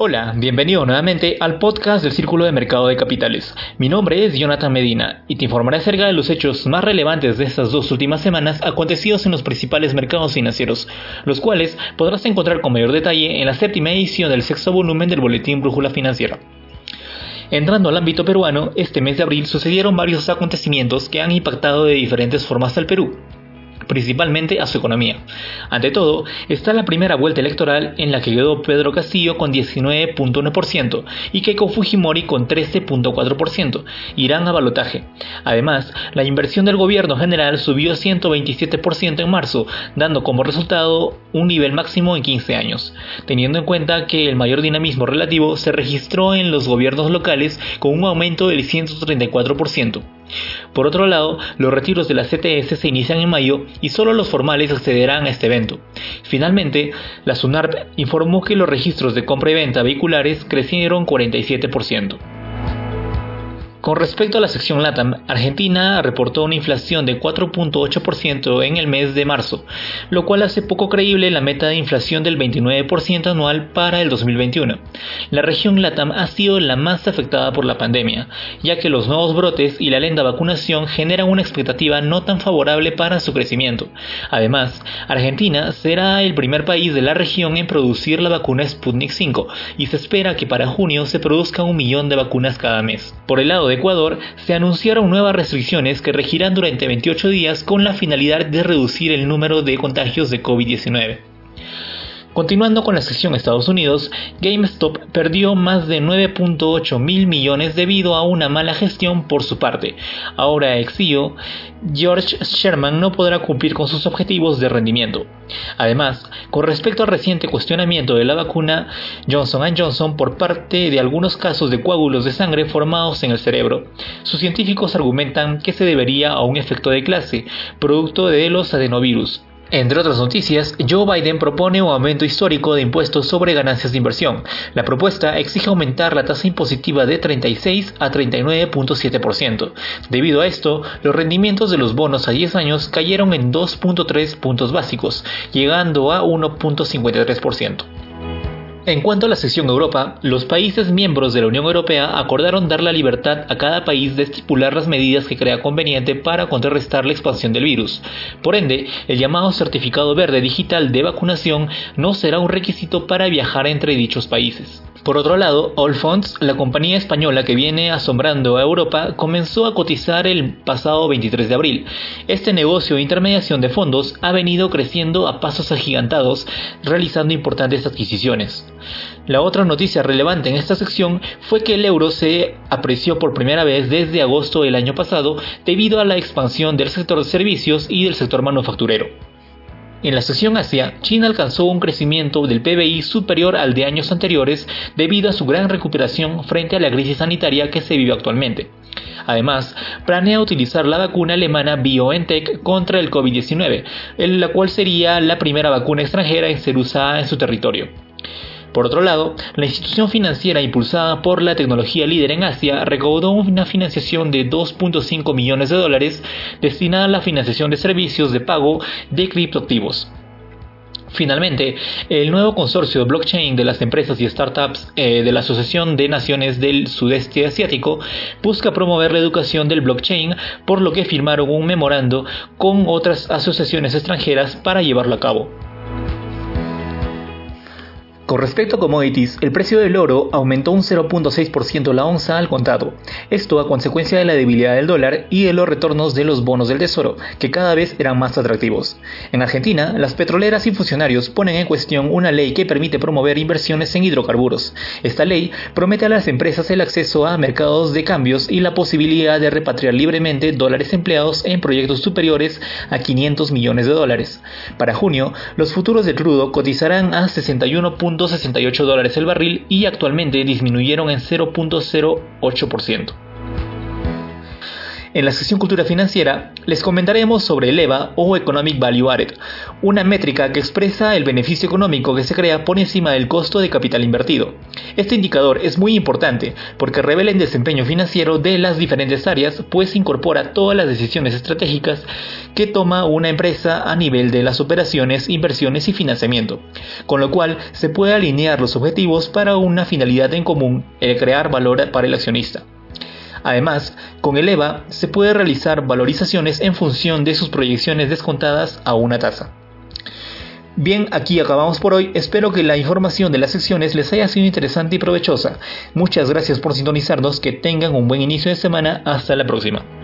Hola, bienvenido nuevamente al podcast del Círculo de Mercado de Capitales. Mi nombre es Jonathan Medina y te informaré acerca de los hechos más relevantes de estas dos últimas semanas acontecidos en los principales mercados financieros, los cuales podrás encontrar con mayor detalle en la séptima edición del sexto volumen del Boletín Brújula Financiera. Entrando al ámbito peruano, este mes de abril sucedieron varios acontecimientos que han impactado de diferentes formas al Perú principalmente a su economía. Ante todo, está la primera vuelta electoral en la que quedó Pedro Castillo con 19.1% y Keiko Fujimori con 13.4%, irán a balotaje. Además, la inversión del gobierno general subió 127% en marzo, dando como resultado un nivel máximo en 15 años, teniendo en cuenta que el mayor dinamismo relativo se registró en los gobiernos locales con un aumento del 134%. Por otro lado, los retiros de la CTS se inician en mayo y solo los formales accederán a este evento. Finalmente, la SUNARP informó que los registros de compra y venta vehiculares crecieron 47%. Con respecto a la sección LATAM, Argentina reportó una inflación de 4.8% en el mes de marzo, lo cual hace poco creíble la meta de inflación del 29% anual para el 2021. La región LATAM ha sido la más afectada por la pandemia, ya que los nuevos brotes y la lenta vacunación generan una expectativa no tan favorable para su crecimiento. Además, Argentina será el primer país de la región en producir la vacuna Sputnik 5 y se espera que para junio se produzca un millón de vacunas cada mes. Por el lado Ecuador, se anunciaron nuevas restricciones que regirán durante 28 días con la finalidad de reducir el número de contagios de COVID-19. Continuando con la sección Estados Unidos, GameStop perdió más de 9.8 mil millones debido a una mala gestión por su parte. Ahora ex CEO George Sherman no podrá cumplir con sus objetivos de rendimiento. Además, con respecto al reciente cuestionamiento de la vacuna Johnson Johnson por parte de algunos casos de coágulos de sangre formados en el cerebro, sus científicos argumentan que se debería a un efecto de clase, producto de los adenovirus, entre otras noticias, Joe Biden propone un aumento histórico de impuestos sobre ganancias de inversión. La propuesta exige aumentar la tasa impositiva de 36 a 39.7%. Debido a esto, los rendimientos de los bonos a 10 años cayeron en 2.3 puntos básicos, llegando a 1.53%. En cuanto a la sección Europa, los países miembros de la Unión Europea acordaron dar la libertad a cada país de estipular las medidas que crea conveniente para contrarrestar la expansión del virus. Por ende, el llamado certificado verde digital de vacunación no será un requisito para viajar entre dichos países. Por otro lado, Allfunds, la compañía española que viene asombrando a Europa, comenzó a cotizar el pasado 23 de abril. Este negocio de intermediación de fondos ha venido creciendo a pasos agigantados, realizando importantes adquisiciones. La otra noticia relevante en esta sección fue que el euro se apreció por primera vez desde agosto del año pasado debido a la expansión del sector de servicios y del sector manufacturero. En la sesión Asia, China alcanzó un crecimiento del PBI superior al de años anteriores debido a su gran recuperación frente a la crisis sanitaria que se vive actualmente. Además, planea utilizar la vacuna alemana BioNTech contra el COVID-19, la cual sería la primera vacuna extranjera en ser usada en su territorio. Por otro lado, la institución financiera impulsada por la tecnología líder en Asia recaudó una financiación de 2.5 millones de dólares destinada a la financiación de servicios de pago de criptoactivos. Finalmente, el nuevo consorcio de blockchain de las empresas y startups eh, de la Asociación de Naciones del Sudeste Asiático busca promover la educación del blockchain, por lo que firmaron un memorando con otras asociaciones extranjeras para llevarlo a cabo. Con respecto a commodities, el precio del oro aumentó un 0.6% la onza al contado. Esto a consecuencia de la debilidad del dólar y de los retornos de los bonos del tesoro, que cada vez eran más atractivos. En Argentina, las petroleras y funcionarios ponen en cuestión una ley que permite promover inversiones en hidrocarburos. Esta ley promete a las empresas el acceso a mercados de cambios y la posibilidad de repatriar libremente dólares empleados en proyectos superiores a 500 millones de dólares. Para junio, los futuros de crudo cotizarán a 61. 68 dólares el barril y actualmente disminuyeron en 0.08%. En la sección Cultura Financiera les comentaremos sobre el EVA o Economic Value Added, una métrica que expresa el beneficio económico que se crea por encima del costo de capital invertido. Este indicador es muy importante porque revela el desempeño financiero de las diferentes áreas, pues incorpora todas las decisiones estratégicas que toma una empresa a nivel de las operaciones, inversiones y financiamiento, con lo cual se puede alinear los objetivos para una finalidad en común, el crear valor para el accionista. Además, con el EVA se puede realizar valorizaciones en función de sus proyecciones descontadas a una tasa. Bien, aquí acabamos por hoy. Espero que la información de las secciones les haya sido interesante y provechosa. Muchas gracias por sintonizarnos. Que tengan un buen inicio de semana. Hasta la próxima.